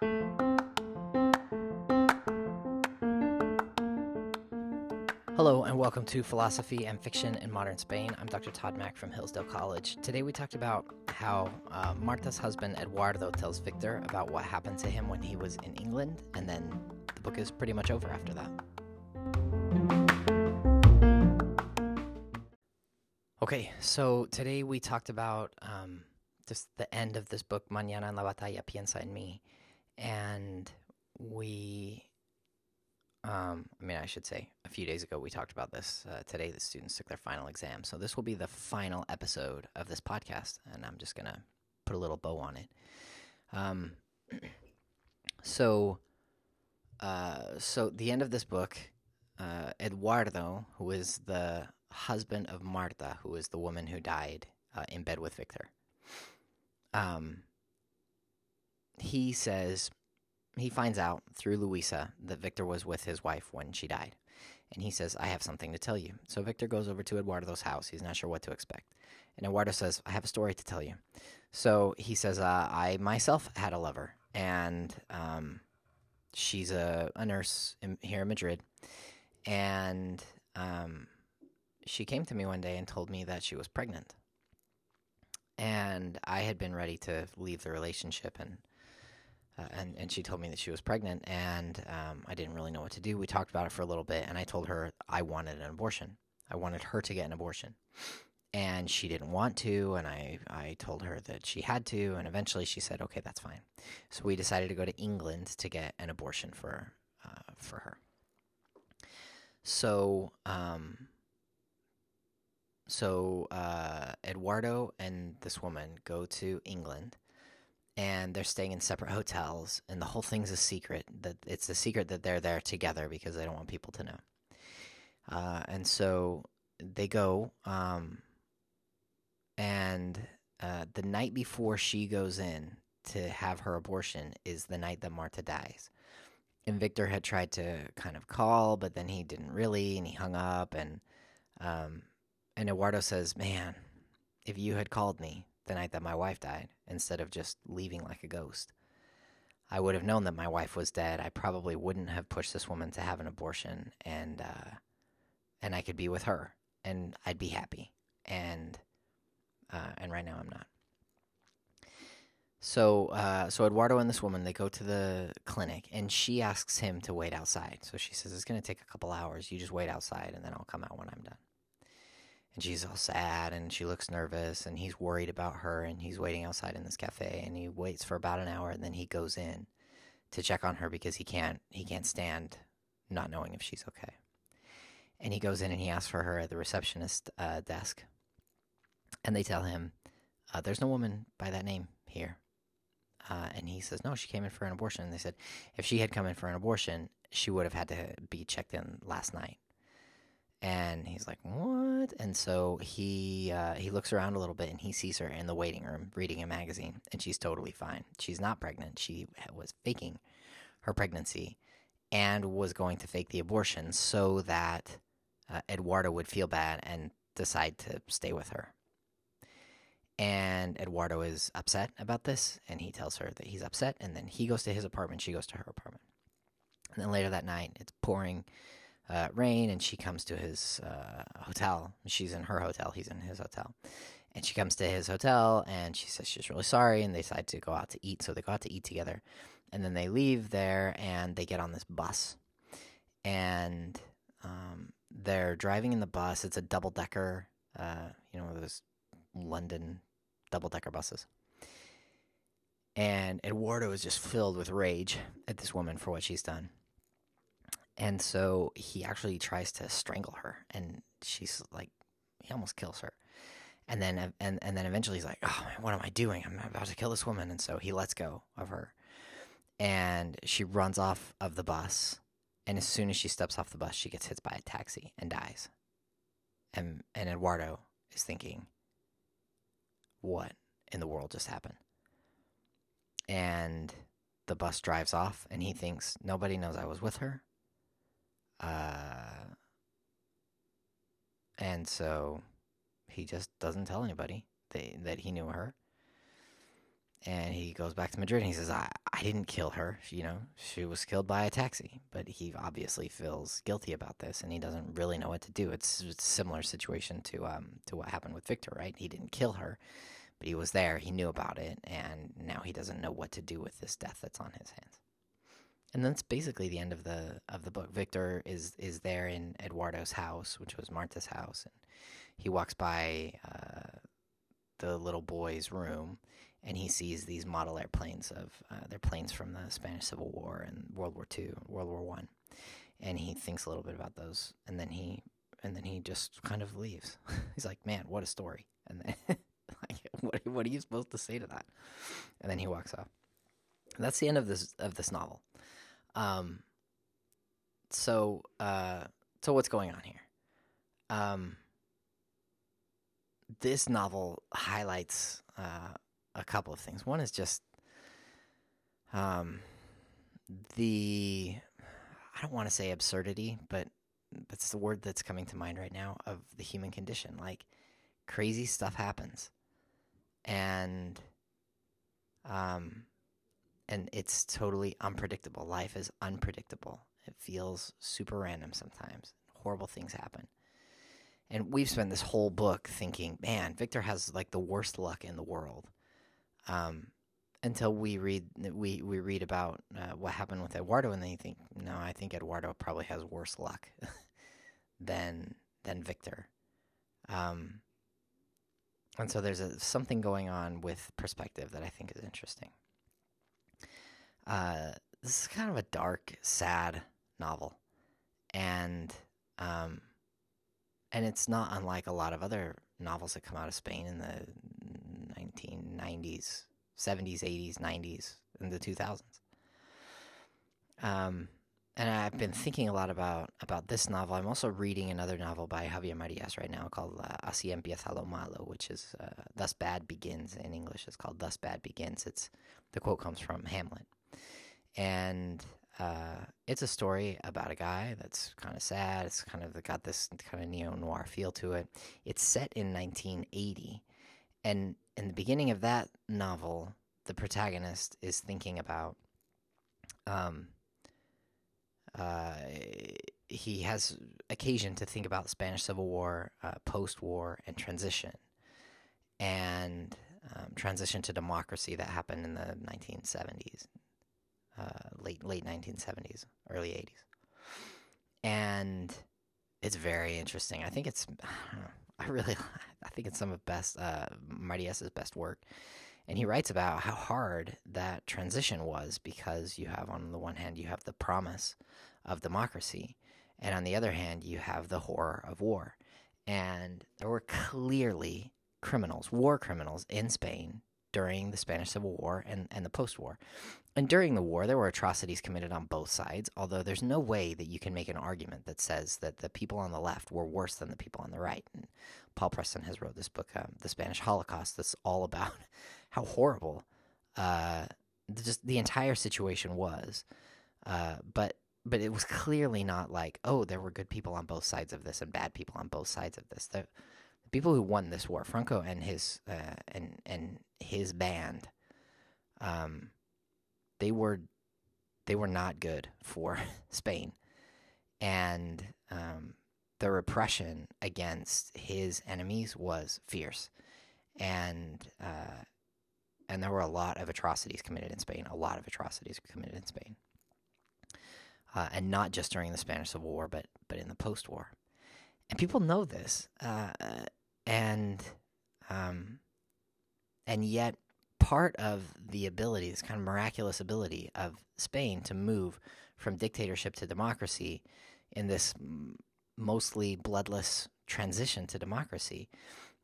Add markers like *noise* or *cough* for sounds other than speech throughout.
Hello, and welcome to Philosophy and Fiction in Modern Spain. I'm Dr. Todd Mack from Hillsdale College. Today we talked about how uh, Marta's husband Eduardo tells Victor about what happened to him when he was in England, and then the book is pretty much over after that. Okay, so today we talked about um, just the end of this book, Mañana en la batalla piensa en mí, and we um, I mean, I should say, a few days ago we talked about this. Uh, today, the students took their final exam. So, this will be the final episode of this podcast, and I'm just going to put a little bow on it. Um, *clears throat* so, uh, so the end of this book, uh, Eduardo, who is the husband of Marta, who is the woman who died uh, in bed with Victor, um, he says, he finds out through Luisa that Victor was with his wife when she died. And he says, I have something to tell you. So Victor goes over to Eduardo's house. He's not sure what to expect. And Eduardo says, I have a story to tell you. So he says, uh, I myself had a lover, and um, she's a, a nurse in, here in Madrid. And um, she came to me one day and told me that she was pregnant. And I had been ready to leave the relationship and uh, and and she told me that she was pregnant, and um, I didn't really know what to do. We talked about it for a little bit, and I told her I wanted an abortion. I wanted her to get an abortion, and she didn't want to, and I I told her that she had to, and eventually she said, okay, that's fine. So we decided to go to England to get an abortion for uh, for her. So um, so uh, Eduardo and this woman go to England and they're staying in separate hotels and the whole thing's a secret that it's a secret that they're there together because they don't want people to know. Uh, and so they go um, and uh, the night before she goes in to have her abortion is the night that marta dies. And victor had tried to kind of call but then he didn't really and he hung up and um, and eduardo says man if you had called me the night that my wife died instead of just leaving like a ghost. I would have known that my wife was dead. I probably wouldn't have pushed this woman to have an abortion, and uh, and I could be with her, and I'd be happy. And uh, and right now I'm not. So uh, so Eduardo and this woman they go to the clinic, and she asks him to wait outside. So she says it's going to take a couple hours. You just wait outside, and then I'll come out when I'm done and she's all sad and she looks nervous and he's worried about her and he's waiting outside in this cafe and he waits for about an hour and then he goes in to check on her because he can't he can't stand not knowing if she's okay. And he goes in and he asks for her at the receptionist uh, desk and they tell him uh, there's no woman by that name here. Uh, and he says no she came in for an abortion. And they said if she had come in for an abortion she would have had to be checked in last night and he's like, "What?" And so he uh, he looks around a little bit and he sees her in the waiting room reading a magazine, and she's totally fine. She's not pregnant. She was faking her pregnancy and was going to fake the abortion so that uh, Eduardo would feel bad and decide to stay with her. And Eduardo is upset about this, and he tells her that he's upset, and then he goes to his apartment, she goes to her apartment. And then later that night, it's pouring uh, rain, and she comes to his uh, hotel. She's in her hotel. He's in his hotel. And she comes to his hotel and she says she's really sorry. And they decide to go out to eat. So they go out to eat together. And then they leave there and they get on this bus. And um, they're driving in the bus. It's a double decker, uh, you know, those London double decker buses. And Eduardo is just filled with rage at this woman for what she's done and so he actually tries to strangle her, and she's like, he almost kills her. And then, and, and then eventually he's like, oh, man, what am I doing? I'm about to kill this woman. And so he lets go of her. And she runs off of the bus. And as soon as she steps off the bus, she gets hit by a taxi and dies. And, and Eduardo is thinking, what in the world just happened? And the bus drives off, and he thinks, nobody knows I was with her. Uh, and so he just doesn't tell anybody that, that he knew her. and he goes back to Madrid and he says, I, I didn't kill her. You know, she was killed by a taxi. But he obviously feels guilty about this and he doesn't really know what to do. It's, it's a similar situation to, um, to what happened with Victor, right? He didn't kill her, but he was there. He knew about it. And now he doesn't know what to do with this death that's on his hands. And that's basically the end of the of the book. Victor is is there in Eduardo's house, which was Marta's house, and he walks by uh, the little boy's room, and he sees these model airplanes of uh, they're planes from the Spanish Civil War and World War II, World War One, and he thinks a little bit about those, and then he and then he just kind of leaves. *laughs* He's like, "Man, what a story!" And then, *laughs* like, what what are you supposed to say to that? And then he walks off. And that's the end of this of this novel. Um, so, uh, so what's going on here? Um, this novel highlights uh, a couple of things. One is just um, the I don't want to say absurdity, but that's the word that's coming to mind right now of the human condition. Like crazy stuff happens, and um, and it's totally unpredictable. Life is unpredictable. It feels super random sometimes. Horrible things happen. And we've spent this whole book thinking, man, Victor has like the worst luck in the world. Um, until we read we, we read about uh, what happened with Eduardo, and then you think, no, I think Eduardo probably has worse luck *laughs* than than Victor. Um, and so there's a, something going on with perspective that I think is interesting. Uh, this is kind of a dark, sad novel, and um, and it's not unlike a lot of other novels that come out of Spain in the 1990s, 70s, 80s, 90s, and the 2000s. Um, and I've been thinking a lot about about this novel. I'm also reading another novel by Javier Marias right now called uh, Así empieza lo malo, which is uh, "Thus Bad Begins" in English. It's called "Thus Bad Begins." It's the quote comes from Hamlet, and uh, it's a story about a guy that's kind of sad. It's kind of got this kind of neo noir feel to it. It's set in 1980, and in the beginning of that novel, the protagonist is thinking about. Um, uh, he has occasion to think about Spanish Civil War, uh, post-war, and transition, and um, transition to democracy that happened in the 1970s, uh, late late 1970s, early 80s, and it's very interesting. I think it's *sighs* I, really *laughs* I think it's some of best uh, S's best work, and he writes about how hard that transition was because you have on the one hand you have the promise of democracy, and on the other hand you have the horror of war, and there were clearly criminals, war criminals in Spain during the Spanish Civil War and, and the post war. And during the war, there were atrocities committed on both sides, although there's no way that you can make an argument that says that the people on the left were worse than the people on the right. And Paul Preston has wrote this book, um, The Spanish Holocaust, that's all about *laughs* how horrible uh, just the entire situation was. Uh, but but it was clearly not like, oh, there were good people on both sides of this and bad people on both sides of this. The, the people who won this war, Franco and his uh, and and his band, um, they were they were not good for *laughs* Spain, and um, the repression against his enemies was fierce, and uh, and there were a lot of atrocities committed in Spain. A lot of atrocities committed in Spain, uh, and not just during the Spanish Civil War, but but in the post-war. And people know this, uh, and um, and yet part of the ability, this kind of miraculous ability of Spain to move from dictatorship to democracy in this mostly bloodless transition to democracy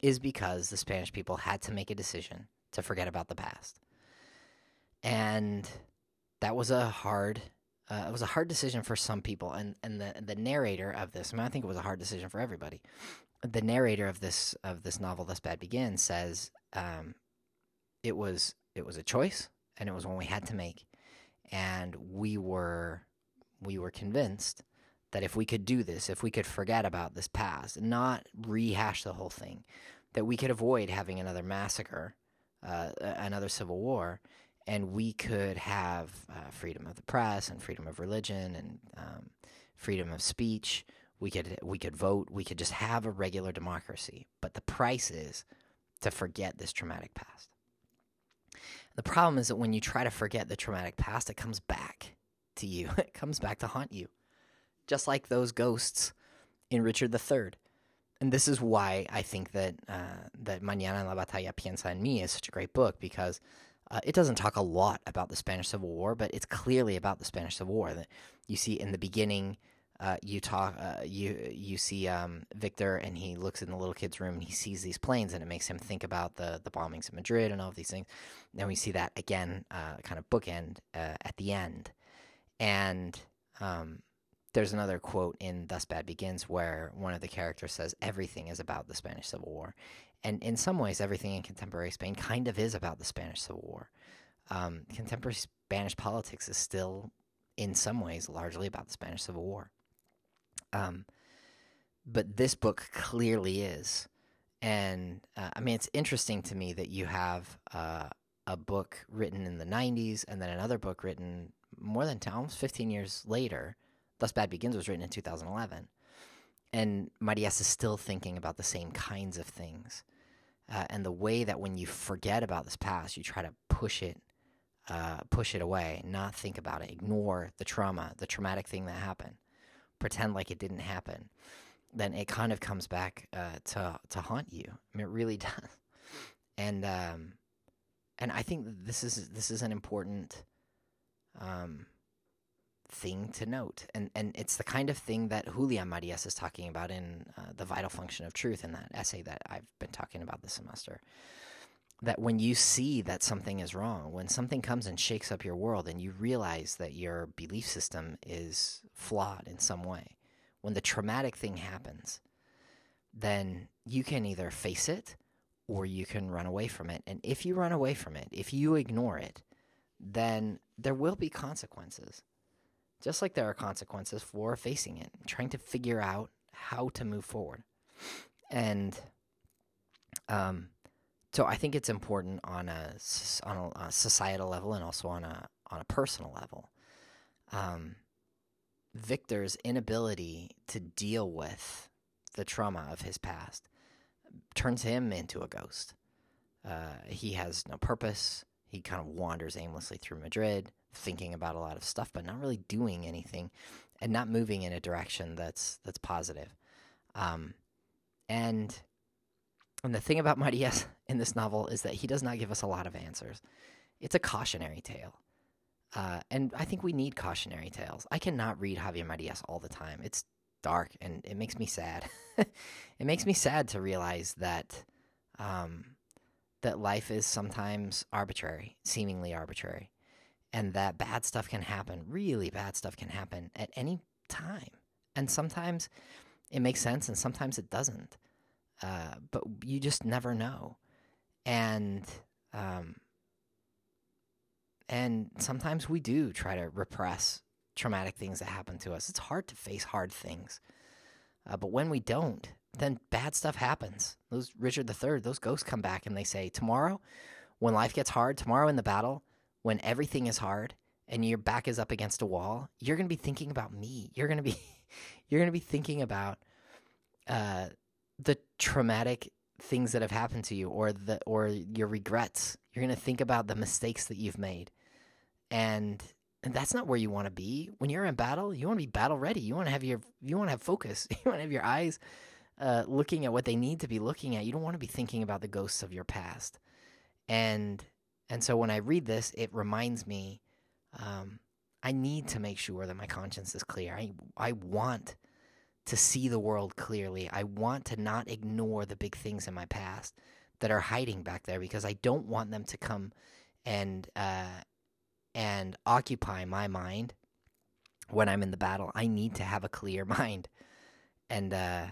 is because the Spanish people had to make a decision to forget about the past. And that was a hard uh, it was a hard decision for some people and and the the narrator of this I, mean, I think it was a hard decision for everybody the narrator of this of this novel "Thus Bad Begins" says um, it was it was a choice, and it was one we had to make, and we were we were convinced that if we could do this, if we could forget about this past and not rehash the whole thing, that we could avoid having another massacre uh, another civil war, and we could have uh, freedom of the press and freedom of religion and um, freedom of speech. We could we could vote. We could just have a regular democracy. But the price is to forget this traumatic past. The problem is that when you try to forget the traumatic past, it comes back to you. *laughs* It comes back to haunt you, just like those ghosts in Richard III. And this is why I think that uh, that Mañana en la Batalla Piensa en mí is such a great book because uh, it doesn't talk a lot about the Spanish Civil War, but it's clearly about the Spanish Civil War. That you see in the beginning, uh, you talk, uh, you you see um, Victor, and he looks in the little kid's room, and he sees these planes, and it makes him think about the the bombings in Madrid and all of these things. Then we see that again, uh, kind of bookend uh, at the end, and um, there's another quote in Thus Bad Begins where one of the characters says everything is about the Spanish Civil War, and in some ways, everything in contemporary Spain kind of is about the Spanish Civil War. Um, contemporary Spanish politics is still, in some ways, largely about the Spanish Civil War. Um, but this book clearly is. And uh, I mean, it's interesting to me that you have uh, a book written in the 90s and then another book written more than 10, almost 15 years later. Thus Bad Begins was written in 2011 and Marias is still thinking about the same kinds of things. Uh, and the way that when you forget about this past, you try to push it, uh, push it away, not think about it, ignore the trauma, the traumatic thing that happened, pretend like it didn't happen. Then it kind of comes back uh, to to haunt you. I mean, it really *laughs* does. And um, and I think this is this is an important um, thing to note. And, and it's the kind of thing that Julian Marias is talking about in uh, The Vital Function of Truth in that essay that I've been talking about this semester. That when you see that something is wrong, when something comes and shakes up your world and you realize that your belief system is flawed in some way, when the traumatic thing happens, then you can either face it or you can run away from it. And if you run away from it, if you ignore it, then there will be consequences just like there are consequences for facing it, trying to figure out how to move forward. And um, so I think it's important on a on a, a, societal level and also on a on a personal level. Um, Victor's inability to deal with the trauma of his past turns him into a ghost. Uh, he has no purpose. He kind of wanders aimlessly through Madrid thinking about a lot of stuff, but not really doing anything and not moving in a direction that's that's positive. Um, and and the thing about *laughs* Marias in this novel is that he does not give us a lot of answers. It's a cautionary tale. Uh, and I think we need cautionary tales. I cannot read Javier Marias all the time. It's dark and it makes me sad. *laughs* it makes me sad to realize that um, that life is sometimes arbitrary, seemingly arbitrary and that bad stuff can happen. Really bad stuff can happen at any time. And sometimes it makes sense and sometimes it doesn't. Uh, but you just never know. And um, and sometimes we do try to repress traumatic things that happen to us. It's hard to face hard things. Uh, but when we don't, then bad stuff happens. Those Richard III, those ghosts come back and they say, tomorrow, when life gets hard, tomorrow in the battle, when everything is hard and your back is up against a wall, you're going to be thinking about me. You're going to be *laughs* you're going to be thinking about uh, the traumatic things that have happened to you or the or your regrets. You're going to think about the mistakes that you've made. And and that's not where you want to be. When you're in battle, you want to be battle ready. You want to have your you want to have focus. *laughs* You want to have your eyes uh, looking at what they need to be looking at. You don't want to be thinking about the ghosts of your past. And and so when I read this, it reminds me um, I need to make sure that my conscience is clear. I, I want to see the world clearly. I want to not ignore the big things in my past that are hiding back there because I don't want them to come and uh, and occupy my mind when I'm in the battle. I need to have a clear *laughs* mind, and uh,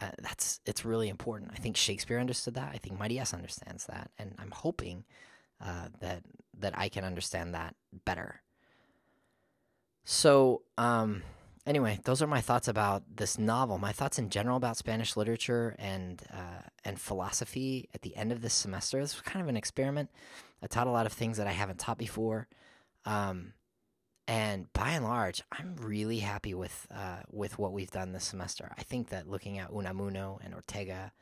uh, that's it's really important. I think Shakespeare understood that. I think Marias understands that, and I'm hoping uh, that that I can understand that better. So, um, anyway, those are my thoughts about this novel. My thoughts in general about Spanish literature and uh, and philosophy at the end of this semester. This was kind of an experiment. I taught a lot of things that I haven't taught before, um, and by and large, I'm really happy with uh, with what we've done this semester. I think that looking at Unamuno and Ortega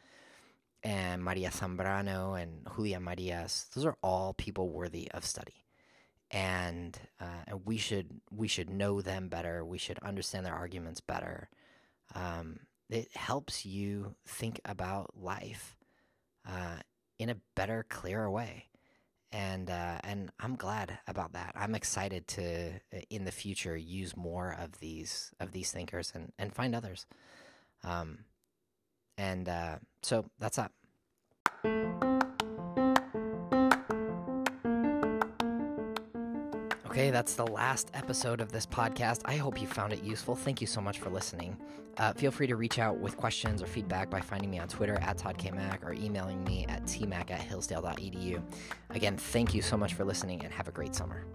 and Maria Zambrano and Julian Marias, those are all people worthy of study and uh, and we should we should know them better. We should understand their arguments better. Um, it helps you think about life uh, in a better, clearer way, and uh, and I'm glad about that. I'm excited to in the future use more of these of these thinkers and and find others. Um, and uh, so that's that. Okay, that's the last episode of this podcast. I hope you found it useful. Thank you so much for listening. Uh, feel free to reach out with questions or feedback by finding me on Twitter at Todd K. Mack or emailing me at tmac at hillsdale.edu. Again, thank you so much for listening and have a great summer.